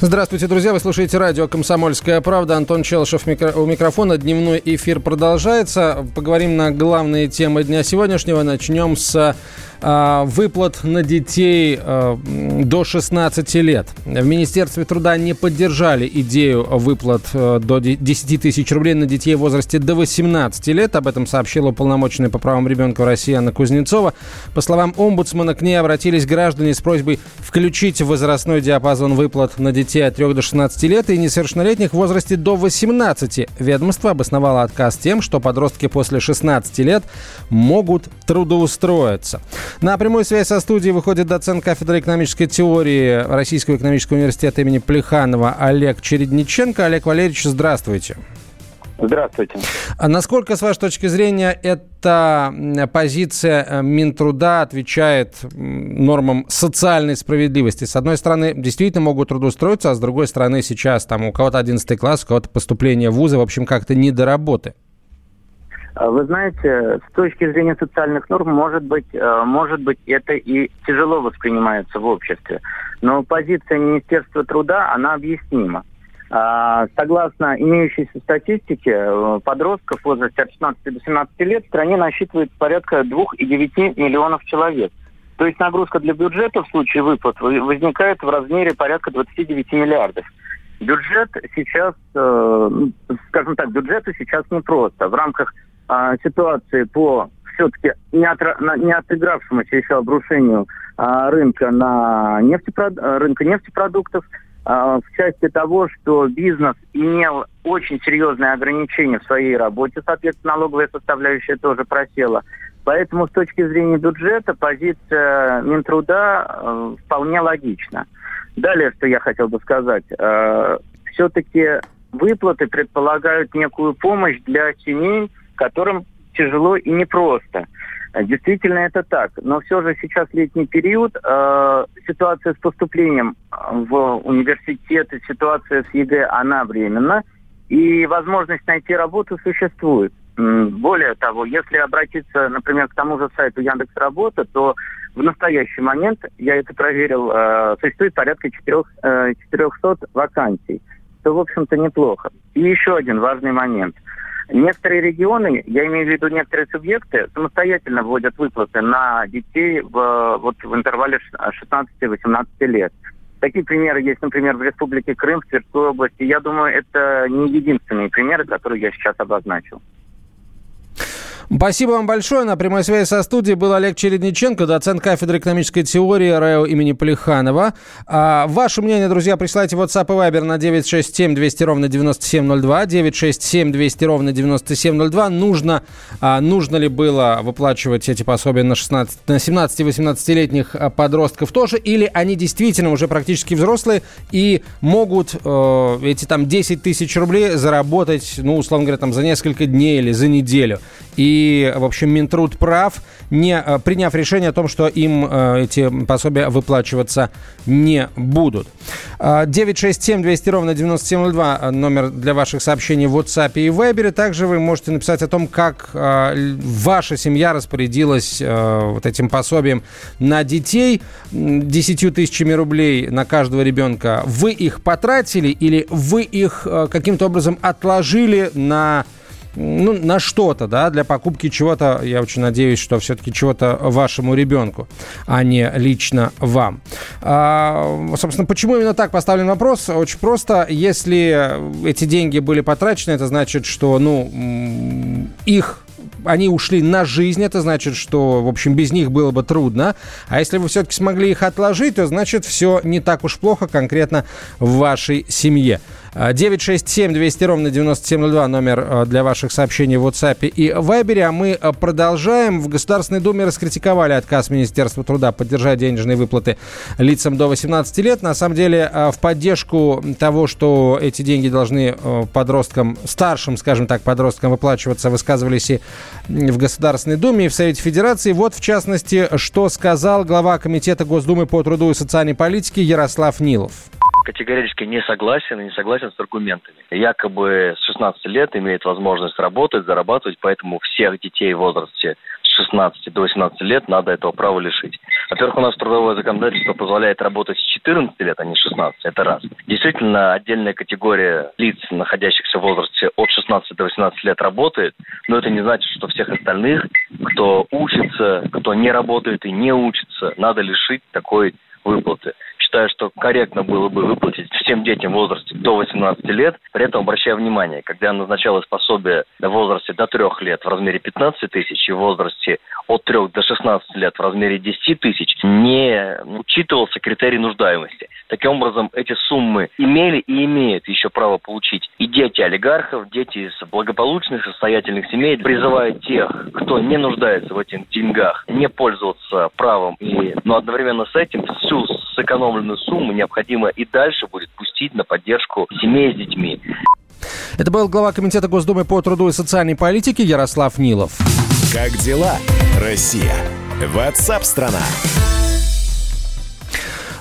Здравствуйте, друзья. Вы слушаете радио «Комсомольская правда». Антон Челышев у микрофона. Дневной эфир продолжается. Поговорим на главные темы дня сегодняшнего. Начнем с выплат на детей а, до 16 лет. В Министерстве труда не поддержали идею выплат а, до 10 тысяч рублей на детей в возрасте до 18 лет. Об этом сообщила уполномоченная по правам ребенка в России Анна Кузнецова. По словам омбудсмана, к ней обратились граждане с просьбой включить возрастной диапазон выплат на детей от 3 до 16 лет и несовершеннолетних в возрасте до 18. Ведомство обосновало отказ тем, что подростки после 16 лет могут трудоустроиться. На прямую связь со студией выходит доцент кафедры экономической теории Российского экономического университета имени Плеханова Олег Чередниченко. Олег Валерьевич, здравствуйте. Здравствуйте. А насколько, с вашей точки зрения, эта позиция э, Минтруда отвечает нормам социальной справедливости? С одной стороны, действительно могут трудоустроиться, а с другой стороны, сейчас там у кого-то 11 класс, у кого-то поступление в вузы, в общем, как-то не до работы. А вы знаете, с точки зрения социальных норм, может быть, э, может быть, это и тяжело воспринимается в обществе. Но позиция Министерства труда, она объяснима. А, согласно имеющейся статистике, э, подростков в возрасте от 16 до 17 лет в стране насчитывает порядка 2,9 миллионов человек. То есть нагрузка для бюджета в случае выплат возникает в размере порядка 29 миллиардов. Бюджет сейчас, э, скажем так, бюджету сейчас непросто. В рамках а, ситуации по все-таки не, отра... не отыгравшемуся еще обрушению а, рынка на нефтепрод... рынка нефтепродуктов, а, в части того, что бизнес имел очень серьезные ограничения в своей работе, соответственно, налоговая составляющая тоже просела. Поэтому с точки зрения бюджета позиция Минтруда э, вполне логична. Далее, что я хотел бы сказать. Э, все-таки выплаты предполагают некую помощь для семей, которым тяжело и непросто. Действительно это так. Но все же сейчас летний период, э, ситуация с поступлением в университет, ситуация с ЕГЭ, она временна. И возможность найти работу существует. Более того, если обратиться, например, к тому же сайту Яндекс Работа, то в настоящий момент, я это проверил, э, существует порядка 4, э, 400 вакансий, что, в общем-то, неплохо. И еще один важный момент – Некоторые регионы, я имею в виду некоторые субъекты, самостоятельно вводят выплаты на детей в, вот, в интервале 16-18 лет. Такие примеры есть, например, в Республике Крым, в Тверской области. Я думаю, это не единственные примеры, которые я сейчас обозначил. Спасибо вам большое. На прямой связи со студией был Олег Чередниченко, доцент кафедры экономической теории РАО имени Полиханова. А, ваше мнение, друзья, присылайте в WhatsApp и Viber на 967 200 ровно 9702, 967 200 ровно 9702. Нужно, а, нужно ли было выплачивать эти пособия на, 16, на 17-18-летних а, подростков тоже, или они действительно уже практически взрослые и могут э, эти там 10 тысяч рублей заработать, ну, условно говоря, там за несколько дней или за неделю. И, в общем, Минтруд прав, не э, приняв решение о том, что им э, эти пособия выплачиваться не будут. 967 200 ровно 9702 э, номер для ваших сообщений в WhatsApp и Viber. Также вы можете написать о том, как ваша семья распорядилась вот этим пособием на детей 10 тысячами рублей на каждого ребенка. Вы их потратили или вы их каким-то образом отложили на ну, на что-то, да, для покупки чего-то, я очень надеюсь, что все-таки чего-то вашему ребенку, а не лично вам. А, собственно, почему именно так поставлен вопрос? Очень просто. Если эти деньги были потрачены, это значит, что, ну, их они ушли на жизнь, это значит, что, в общем, без них было бы трудно. А если вы все-таки смогли их отложить, то значит все не так уж плохо конкретно в вашей семье. 967 200 ровно 9702 номер для ваших сообщений в WhatsApp и Viber. А мы продолжаем. В Государственной Думе раскритиковали отказ Министерства труда поддержать денежные выплаты лицам до 18 лет. На самом деле, в поддержку того, что эти деньги должны подросткам, старшим, скажем так, подросткам выплачиваться, высказывались и в Государственной Думе, и в Совете Федерации. Вот, в частности, что сказал глава Комитета Госдумы по труду и социальной политике Ярослав Нилов категорически не согласен и не согласен с аргументами. Якобы с 16 лет имеет возможность работать, зарабатывать, поэтому всех детей в возрасте 16 до 18 лет надо этого права лишить. Во-первых, у нас трудовое законодательство позволяет работать с 14 лет, а не 16. Это раз. Действительно, отдельная категория лиц, находящихся в возрасте от 16 до 18 лет, работает, но это не значит, что всех остальных, кто учится, кто не работает и не учится, надо лишить такой выплаты считаю, что корректно было бы выплатить всем детям в возрасте до 18 лет, при этом обращая внимание, когда назначалось пособие в возрасте до 3 лет в размере 15 тысяч и в возрасте от 3 до 16 лет в размере 10 тысяч, не учитывался критерий нуждаемости. Таким образом, эти суммы имели и имеют еще право получить и дети олигархов, дети из благополучных, состоятельных семей, призывая тех, кто не нуждается в этих деньгах, не пользоваться правом, и, но одновременно с этим всю сэкономленную сумму необходимо и дальше будет пустить на поддержку семей с детьми. Это был глава Комитета Госдумы по труду и социальной политике Ярослав Нилов. Как дела, Россия? Ватсап-страна!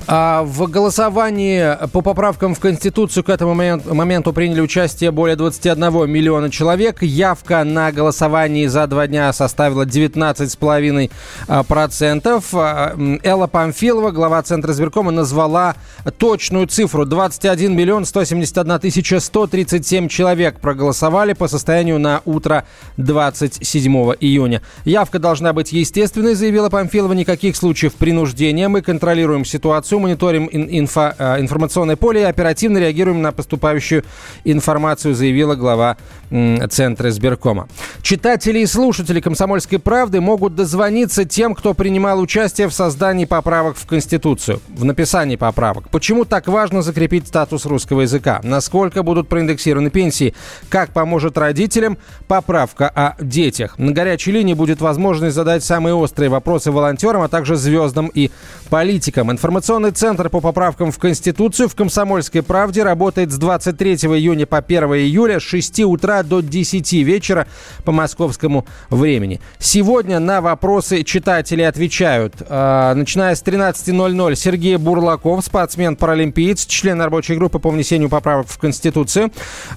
А в голосовании по поправкам в Конституцию к этому моменту приняли участие более 21 миллиона человек. Явка на голосовании за два дня составила 19,5%. А, Элла Памфилова, глава Центра избиркома, назвала точную цифру. 21 миллион 171 тысяча 137 человек проголосовали по состоянию на утро 27 июня. Явка должна быть естественной, заявила Памфилова. Никаких случаев принуждения. Мы контролируем ситуацию ситуацию, мониторим инфо, э, информационное поле и оперативно реагируем на поступающую информацию, заявила глава Центра избиркома. Читатели и слушатели «Комсомольской правды» могут дозвониться тем, кто принимал участие в создании поправок в Конституцию, в написании поправок. Почему так важно закрепить статус русского языка? Насколько будут проиндексированы пенсии? Как поможет родителям поправка о детях? На горячей линии будет возможность задать самые острые вопросы волонтерам, а также звездам и политикам. Информационный центр по поправкам в Конституцию в «Комсомольской правде» работает с 23 июня по 1 июля с 6 утра до 10 вечера по московскому времени. Сегодня на вопросы читатели отвечают, э, начиная с 13.00, Сергей Бурлаков, спортсмен-паралимпиец, член рабочей группы по внесению поправок в Конституцию.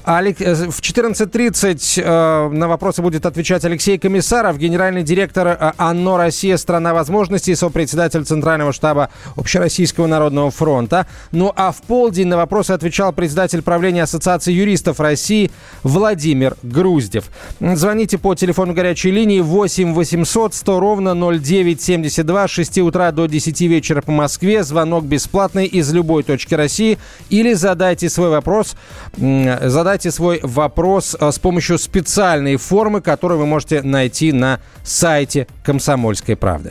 Алек... Э, в 14.30 э, на вопросы будет отвечать Алексей Комиссаров, генеральный директор э, ОНО «Россия. Страна возможностей», сопредседатель Центрального штаба Общероссийского народного фронта. Ну а в полдень на вопросы отвечал председатель правления Ассоциации юристов России Владимир Владимир Груздев. Звоните по телефону горячей линии 8 800 100 ровно 0972 с 6 утра до 10 вечера по Москве. Звонок бесплатный из любой точки России. Или задайте свой вопрос, задайте свой вопрос э, с помощью специальной формы, которую вы можете найти на сайте «Комсомольской правды».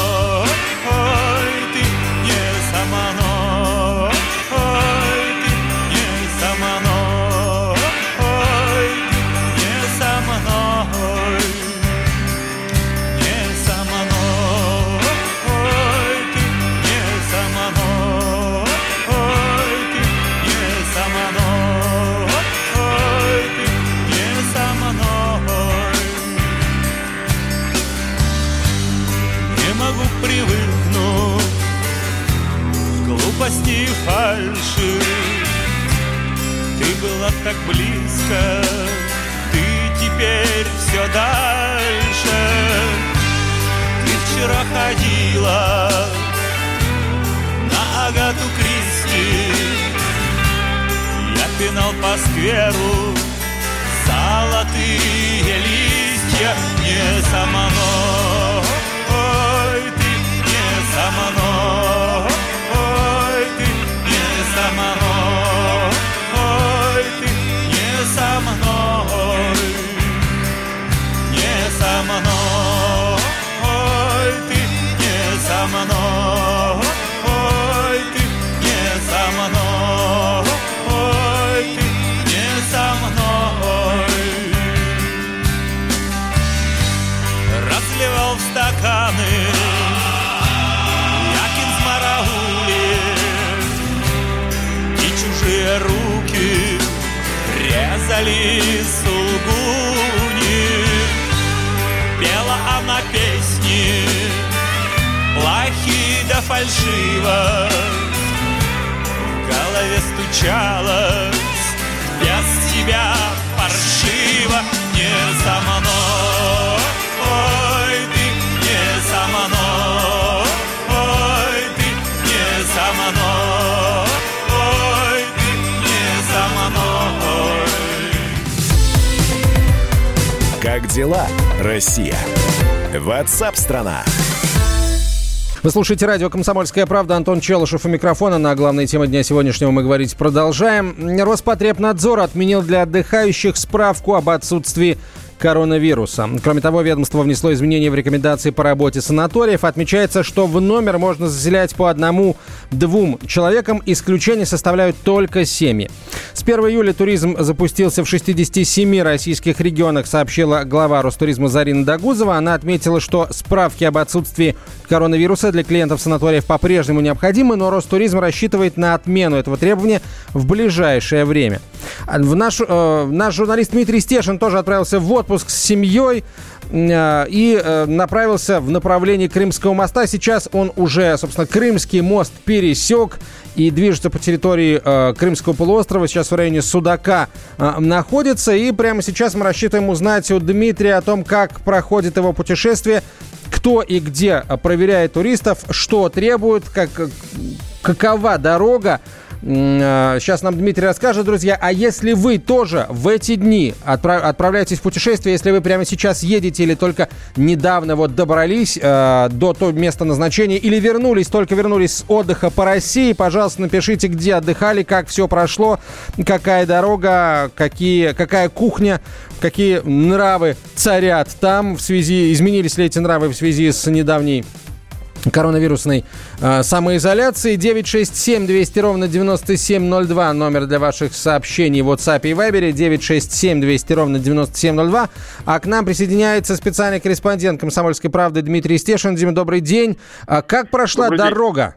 не за фальшиво В голове стучалось без тебя паршиво Не за мной, ой, ты не за мной, ой, ты не за мной, ой, ты не за мной. Как дела, Россия? Ватсап-страна! Вы слушаете радио «Комсомольская правда». Антон Челышев у микрофона. На главные темы дня сегодняшнего мы говорить продолжаем. Роспотребнадзор отменил для отдыхающих справку об отсутствии коронавируса. Кроме того, ведомство внесло изменения в рекомендации по работе санаториев. Отмечается, что в номер можно заселять по одному-двум человекам. Исключения составляют только семьи. С 1 июля туризм запустился в 67 российских регионах, сообщила глава Ростуризма Зарина Дагузова. Она отметила, что справки об отсутствии коронавируса для клиентов санаториев по-прежнему необходимы, но Ростуризм рассчитывает на отмену этого требования в ближайшее время. В наш, э, наш журналист Дмитрий Стешин тоже отправился в отпуск с семьей э, и э, направился в направлении Крымского моста. Сейчас он уже, собственно, Крымский мост пересек и движется по территории э, Крымского полуострова. Сейчас в районе Судака э, находится. И прямо сейчас мы рассчитываем узнать у Дмитрия о том, как проходит его путешествие, кто и где проверяет туристов, что требует, как, какова дорога. Сейчас нам Дмитрий расскажет, друзья. А если вы тоже в эти дни отправ... отправляетесь в путешествие, если вы прямо сейчас едете или только недавно вот добрались э, до того места назначения или вернулись, только вернулись с отдыха по России, пожалуйста, напишите, где отдыхали, как все прошло, какая дорога, какие, какая кухня, какие нравы царят там в связи, изменились ли эти нравы в связи с недавней коронавирусной э, самоизоляции. 967 200 ровно 9702 номер для ваших сообщений в WhatsApp и Viber. 967 200 ровно 9702. А к нам присоединяется специальный корреспондент «Комсомольской правды» Дмитрий Стешин. Дима, добрый день. А как прошла Добрый дорога?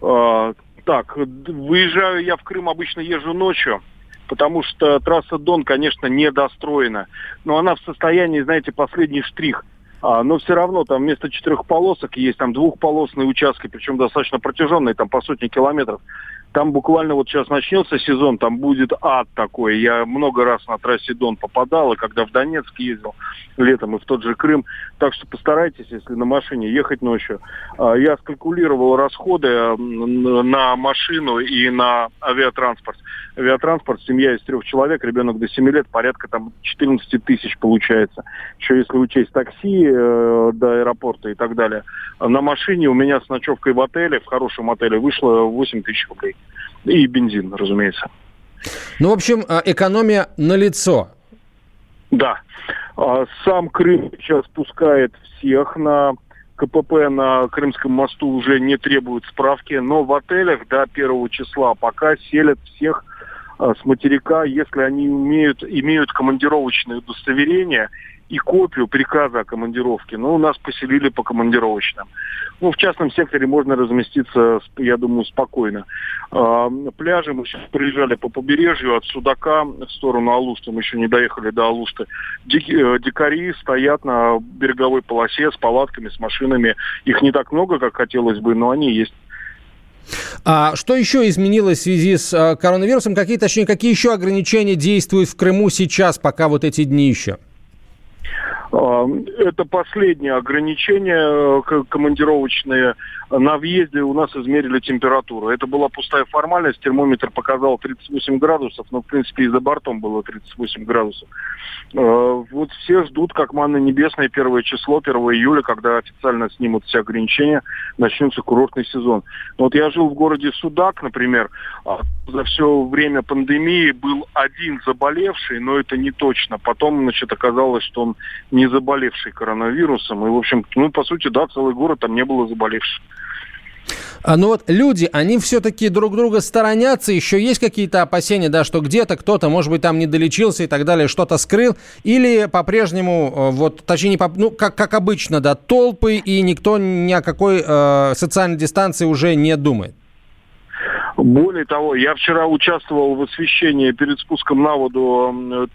А, так, выезжаю я в Крым, обычно езжу ночью, потому что трасса Дон, конечно, недостроена. Но она в состоянии, знаете, последний штрих. А, но все равно там вместо четырех полосок есть там двухполосные участки, причем достаточно протяженные, там по сотни километров. Там буквально вот сейчас начнется сезон, там будет ад такой. Я много раз на трассе Дон попадал, и когда в Донецк ездил летом и в тот же Крым. Так что постарайтесь, если на машине ехать ночью. А, Я скалькулировал расходы на машину и на авиатранспорт. Авиатранспорт, семья из трех человек, ребенок до 7 лет, порядка там 14 тысяч получается. Еще если учесть такси э, до аэропорта и так далее. А На машине у меня с ночевкой в отеле, в хорошем отеле, вышло 8 тысяч рублей. И бензин, разумеется. Ну, в общем, э, экономия на лицо. Да. А Сам Крым сейчас пускает всех на КПП на Крымском мосту уже не требуют справки, но в отелях до первого числа пока селят всех а, с материка, если они умеют, имеют командировочное удостоверение и копию приказа о командировке. Ну, нас поселили по командировочным. Ну, в частном секторе можно разместиться, я думаю, спокойно. А, на пляже мы сейчас приезжали по побережью от Судака в сторону Алушты. Мы еще не доехали до. Дики- э, дикари стоят на береговой полосе с палатками, с машинами. Их не так много, как хотелось бы, но они есть. А что еще изменилось в связи с а, коронавирусом? Какие, точнее, какие еще ограничения действуют в Крыму сейчас, пока вот эти дни еще? Это последнее ограничение э, командировочные. На въезде у нас измерили температуру. Это была пустая формальность. Термометр показал 38 градусов, но, в принципе, и за бортом было 38 градусов. А, вот все ждут, как манна небесная, первое число, 1 июля, когда официально снимут все ограничения, начнется курортный сезон. Вот я жил в городе Судак, например. А, за все время пандемии был один заболевший, но это не точно. Потом, значит, оказалось, что он не заболевший коронавирусом. И, в общем, ну, по сути, да, целый город там не было заболевших. А, ну вот люди, они все-таки друг друга сторонятся, еще есть какие-то опасения, да, что где-то кто-то, может быть, там не долечился и так далее, что-то скрыл, или по-прежнему, э, вот, точнее, не ну, как, как обычно, да, толпы, и никто ни о какой э, социальной дистанции уже не думает? Более того, я вчера участвовал в освещении перед спуском на воду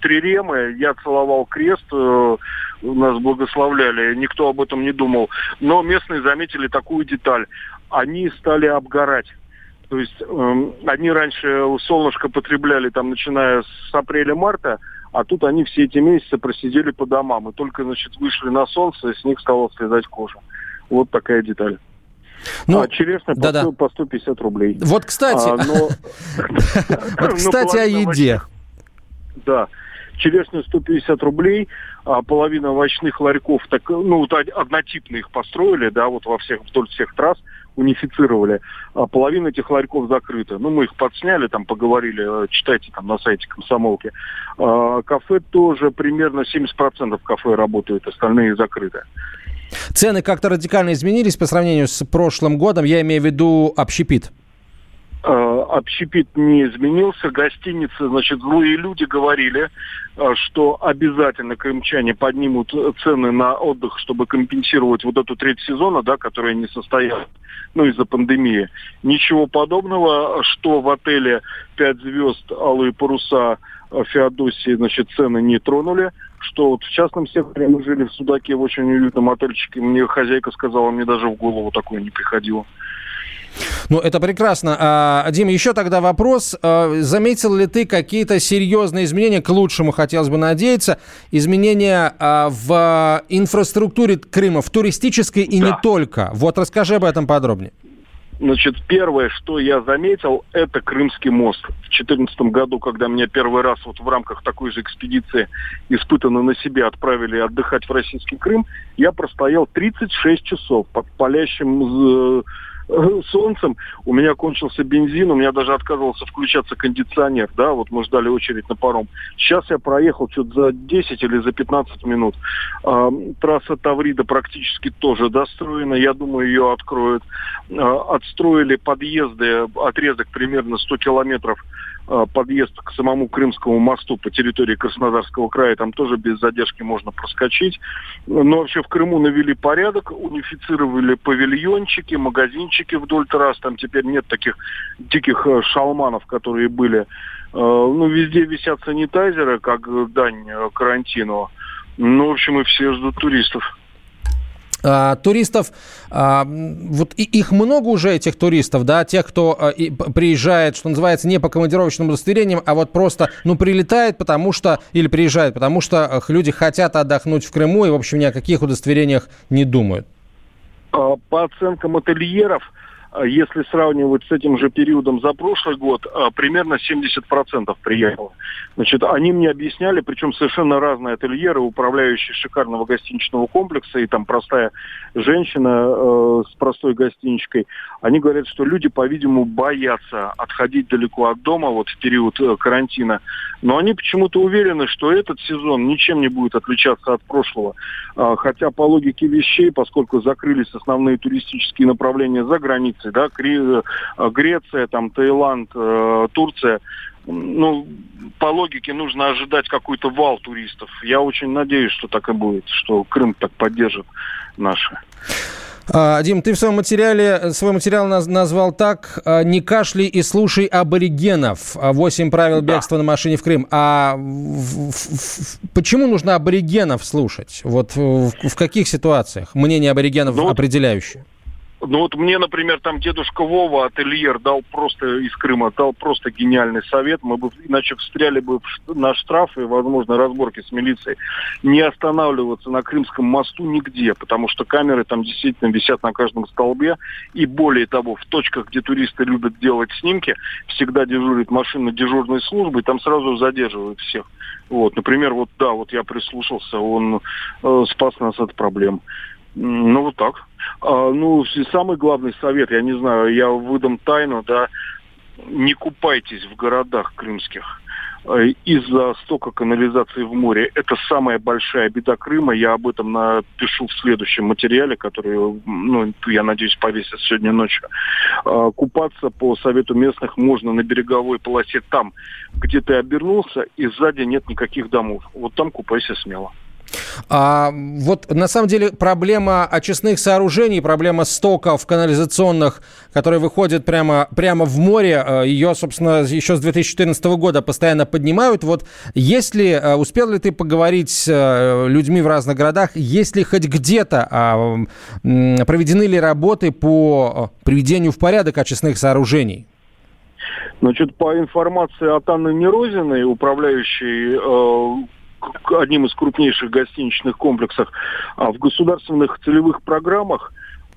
Триремы. Я целовал крест, э, нас благословляли, никто об этом не думал. Но местные заметили такую деталь. Они стали обгорать. То есть э, они раньше солнышко потребляли там, начиная с апреля-марта, а тут они все эти месяцы просидели по домам. И только, значит, вышли на солнце, и с них стала слезать кожа. Вот такая деталь. Ну, а черешня да, по, да. по 150 рублей. Вот, кстати, а, но... вот, кстати, о еде. Да, черешня 150 рублей, а половина овощных ларьков, так, ну, вот однотипно их построили, да, вот во всех, вдоль всех трасс, унифицировали, а половина этих ларьков закрыта. Ну, мы их подсняли, там поговорили, э, читайте там на сайте комсомолки. А, кафе тоже примерно 70% кафе работают, остальные закрыты. Цены как-то радикально изменились по сравнению с прошлым годом. Я имею в виду общепит. Э, общепит не изменился. Гостиницы, значит, злые люди говорили, э, что обязательно крымчане поднимут цены на отдых, чтобы компенсировать вот эту треть сезона, да, которая не состоялась, ну, из-за пандемии. Ничего подобного, что в отеле «Пять звезд», «Алые паруса», Феодосии, значит, цены не тронули что вот в частном секторе мы жили в Судаке в очень уютном отельчике. Мне хозяйка сказала, мне даже в голову такое не приходило. Ну, это прекрасно. А, Дим, еще тогда вопрос. А, заметил ли ты какие-то серьезные изменения, к лучшему хотелось бы надеяться, изменения а, в инфраструктуре Крыма, в туристической и да. не только? Вот расскажи об этом подробнее. Значит, первое, что я заметил, это Крымский мост. В 2014 году, когда меня первый раз вот в рамках такой же экспедиции испытанно на себе отправили отдыхать в российский Крым, я простоял 36 часов под палящим солнцем, у меня кончился бензин, у меня даже отказывался включаться кондиционер, да, вот мы ждали очередь на паром. Сейчас я проехал что-то за 10 или за 15 минут. А, трасса Таврида практически тоже достроена, я думаю, ее откроют. А, отстроили подъезды, отрезок примерно 100 километров Э, подъезд к самому Крымскому мосту по территории Краснодарского края, там тоже без задержки можно проскочить. Но вообще в Крыму навели порядок, унифицировали павильончики, магазинчики вдоль трасс, там теперь нет таких диких э, шалманов, которые были. Э, ну, везде висят санитайзеры, как дань карантину. Ну, в общем, и все ждут туристов. А, туристов, а, вот их много уже, этих туристов, да, тех, кто а, приезжает, что называется, не по командировочным удостоверениям, а вот просто, ну, прилетает, потому что, или приезжает, потому что люди хотят отдохнуть в Крыму и, в общем, ни о каких удостоверениях не думают. По оценкам ательеров, если сравнивать с этим же периодом за прошлый год, а, примерно 70% приехало. Значит, они мне объясняли, причем совершенно разные ательеры, управляющие шикарного гостиничного комплекса, и там простая женщина э, с простой гостиничкой, они говорят, что люди, по-видимому, боятся отходить далеко от дома вот в период э, карантина. Но они почему-то уверены, что этот сезон ничем не будет отличаться от прошлого. Э, хотя по логике вещей, поскольку закрылись основные туристические направления за границей, да, Кри- э, Греция, там, Таиланд, э, Турция, ну, по логике нужно ожидать какой-то вал туристов. Я очень надеюсь, что так и будет, что Крым так поддержит наши. А, Дим, ты в своем материале, свой материал назвал так а, «Не кашляй и слушай аборигенов. Восемь правил да. бегства на машине в Крым». А в, в, в, почему нужно аборигенов слушать? Вот в, в каких ситуациях мнение аборигенов ну, определяющее? Ну вот мне, например, там дедушка Вова, ательер, дал просто из Крыма, дал просто гениальный совет. Мы бы иначе встряли бы на штрафы возможно, разборки с милицией. Не останавливаться на Крымском мосту нигде, потому что камеры там действительно висят на каждом столбе. И более того, в точках, где туристы любят делать снимки, всегда дежурит машина дежурной службы, и там сразу задерживают всех. Вот, например, вот да, вот я прислушался, он э, спас нас от проблем. Ну, вот так. А, ну, самый главный совет, я не знаю, я выдам тайну, да, не купайтесь в городах крымских э, из-за стока канализации в море. Это самая большая беда Крыма. Я об этом напишу в следующем материале, который, ну, я надеюсь, повесят сегодня ночью. А, купаться по совету местных можно на береговой полосе там, где ты обернулся, и сзади нет никаких домов. Вот там купайся смело. А, вот на самом деле проблема очистных сооружений, проблема стоков канализационных, которые выходят прямо, прямо в море, э, ее, собственно, еще с 2014 года постоянно поднимают. Вот если, э, успел ли ты поговорить с э, людьми в разных городах, есть ли хоть где-то а, проведены ли работы по приведению в порядок очистных сооружений? Значит, по информации от Анны Нерозиной, управляющей э, одним из крупнейших гостиничных комплексов, а в государственных целевых программах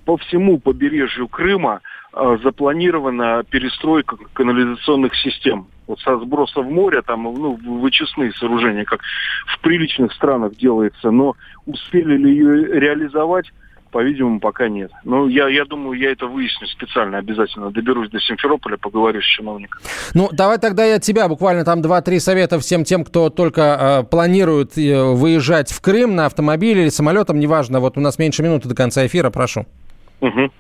по всему побережью Крыма а, запланирована перестройка канализационных систем. Вот со сброса в море, там, ну, вычестные сооружения, как в приличных странах делается, но успели ли ее реализовать, по-видимому, пока нет. Но я, я думаю, я это выясню специально, обязательно. Доберусь до Симферополя, поговорю с чиновником. Ну, давай тогда я от тебя буквально там 2-3 совета всем тем, кто только э, планирует э, выезжать в Крым на автомобиле или самолетом, неважно. Вот у нас меньше минуты до конца эфира, прошу. Угу.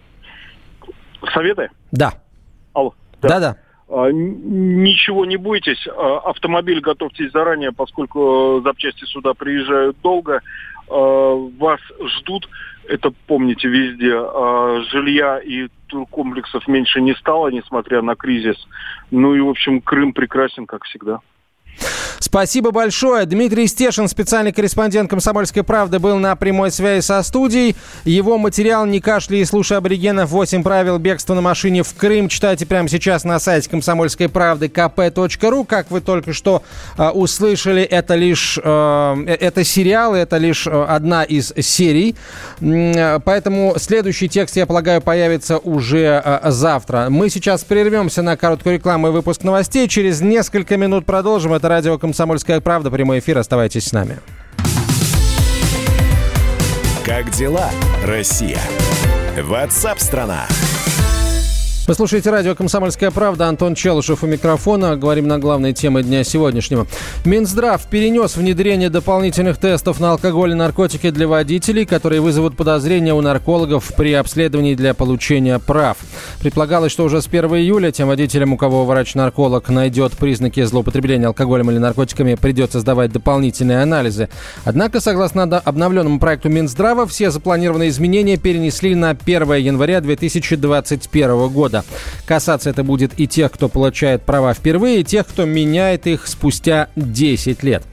Советы? Да. Алло. Да-да. А, ничего не бойтесь, а, автомобиль готовьтесь заранее, поскольку э, запчасти сюда приезжают долго, а, вас ждут, это помните везде, жилья и туркомплексов меньше не стало, несмотря на кризис. Ну и, в общем, Крым прекрасен, как всегда. Спасибо большое. Дмитрий Стешин, специальный корреспондент «Комсомольской правды», был на прямой связи со студией. Его материал «Не кашли и слушай аборигенов. 8 правил бегства на машине в Крым» читайте прямо сейчас на сайте «Комсомольской правды» kp.ru. Как вы только что э, услышали, это лишь э, это сериал, это лишь э, одна из серий. Э, поэтому следующий текст, я полагаю, появится уже завтра. Мы сейчас прервемся на короткую рекламу и выпуск новостей. Через несколько минут продолжим. Это радио «Комсомольская правда». Прямой эфир. Оставайтесь с нами. Как дела, Россия? Ватсап-страна! Вы слушаете радио «Комсомольская правда». Антон Челышев у микрофона. Говорим на главные темы дня сегодняшнего. Минздрав перенес внедрение дополнительных тестов на алкоголь и наркотики для водителей, которые вызовут подозрения у наркологов при обследовании для получения прав. Предполагалось, что уже с 1 июля тем водителям, у кого врач-нарколог найдет признаки злоупотребления алкоголем или наркотиками, придется сдавать дополнительные анализы. Однако, согласно обновленному проекту Минздрава, все запланированные изменения перенесли на 1 января 2021 года года. Касаться это будет и тех, кто получает права впервые, и тех, кто меняет их спустя 10 лет.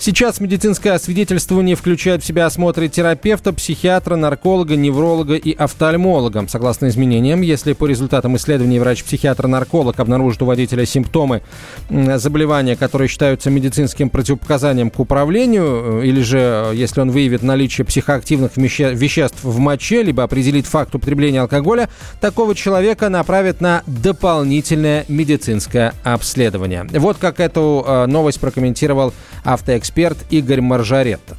Сейчас медицинское освидетельствование включает в себя осмотры терапевта, психиатра, нарколога, невролога и офтальмолога. Согласно изменениям, если по результатам исследований врач-психиатр-нарколог обнаружит у водителя симптомы заболевания, которые считаются медицинским противопоказанием к управлению, э, или же э, если он выявит наличие психоактивных веществ в моче, либо определит факт употребления алкоголя, такого человека направят на дополнительное медицинское обследование. Вот как эту э, новость прокомментировал автоэксперт эксперт Игорь Маржаретто.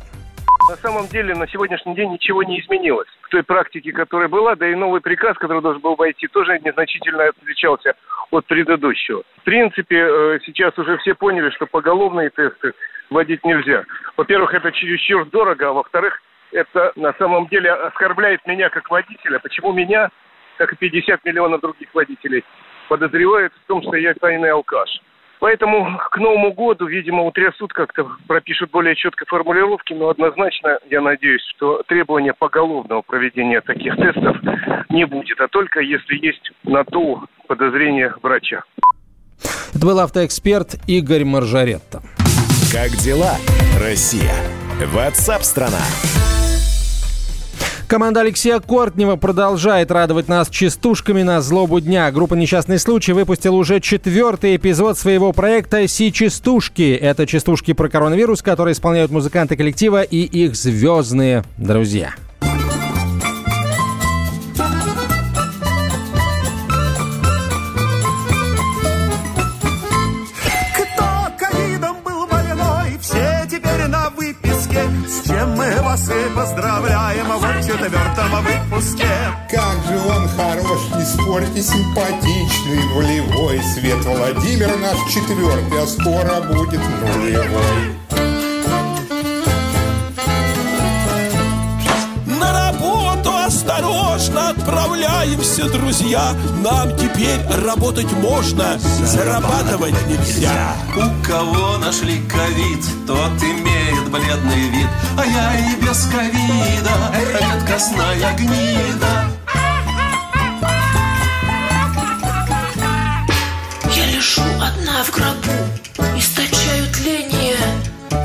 На самом деле на сегодняшний день ничего не изменилось. В той практике, которая была, да и новый приказ, который должен был войти, тоже незначительно отличался от предыдущего. В принципе, э, сейчас уже все поняли, что поголовные тесты вводить нельзя. Во-первых, это чересчур дорого, а во-вторых, это на самом деле оскорбляет меня как водителя. Почему меня, как и 50 миллионов других водителей, подозревают в том, что я тайный алкаш? Поэтому к Новому году, видимо, утрясут как-то, пропишут более четкие формулировки, но однозначно, я надеюсь, что требования поголовного проведения таких тестов не будет, а только если есть на то подозрение врача. Это был автоэксперт Игорь Маржаретто. Как дела, Россия? Ватсап-страна! Команда Алексея Кортнева продолжает радовать нас частушками на злобу дня. Группа «Несчастный случай» выпустила уже четвертый эпизод своего проекта «Си-частушки». Это частушки про коронавирус, которые исполняют музыканты коллектива и их звездные друзья. Вас и поздравляем в четвертом выпуске. Как же он хорош, не спорьте, симпатичный, нулевой. Свет Владимир наш четвертый, а скоро будет нулевой. Отправляемся, друзья. Нам теперь работать можно, зарабатывать нельзя. У кого нашли ковид, тот имеет бледный вид. А я и без ковида, редкостная гнида. Я лежу одна в гробу, источаю тление.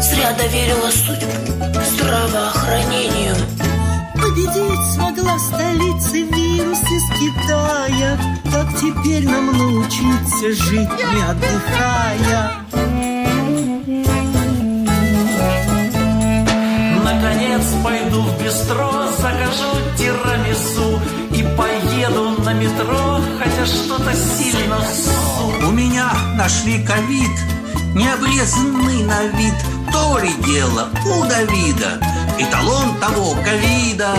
Зря доверила судьбу здравоохранению. Победить смогла в столице вирус из Китая. Как теперь нам научиться жить, не отдыхая? Наконец пойду в бистро, закажу тирамису И поеду на метро, хотя что-то сильно ссу. У меня нашли ковид, необрезанный на вид. То ли дело у Давида, эталон того ковида.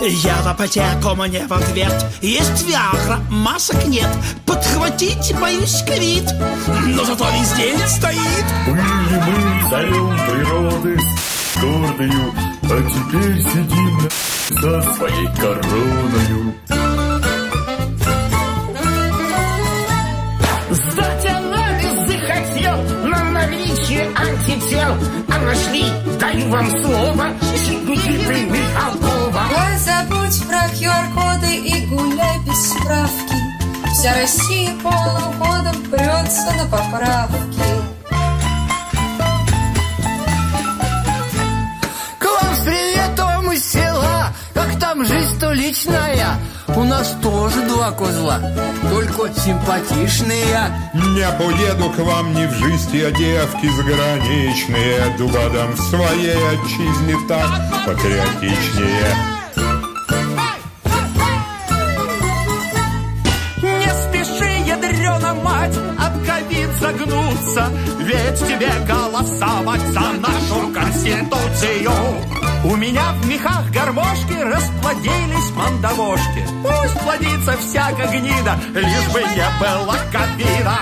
Я в аптеку мне в ответ. Есть Виагра, масок нет. Подхватить боюсь ковид. Но зато весь день стоит. Были мы царем природы с гордою, а теперь сидим на со своей короною. Антител А нашли, даю вам слово, Никиты Михалкова Ой, забудь про QR-коды и гуляй без справки. Вся Россия полным ходом прется на поправки Жизнь-то личная У нас тоже два козла Только симпатичные. Не поеду к вам ни в жизни, а девки заграничные Дубадам в своей отчизне так патриотичнее. Не спеши, ядрена мать, об ковид загнуться Ведь тебе голосовать за нашу конституцию У меня в мехах гармошки расплодились мандавошки Пусть плодится всяка гнида, лишь бы не было ковида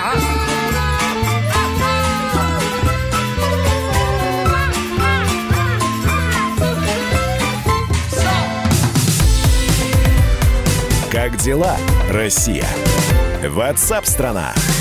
Как дела, Россия? Ватсап-страна! страна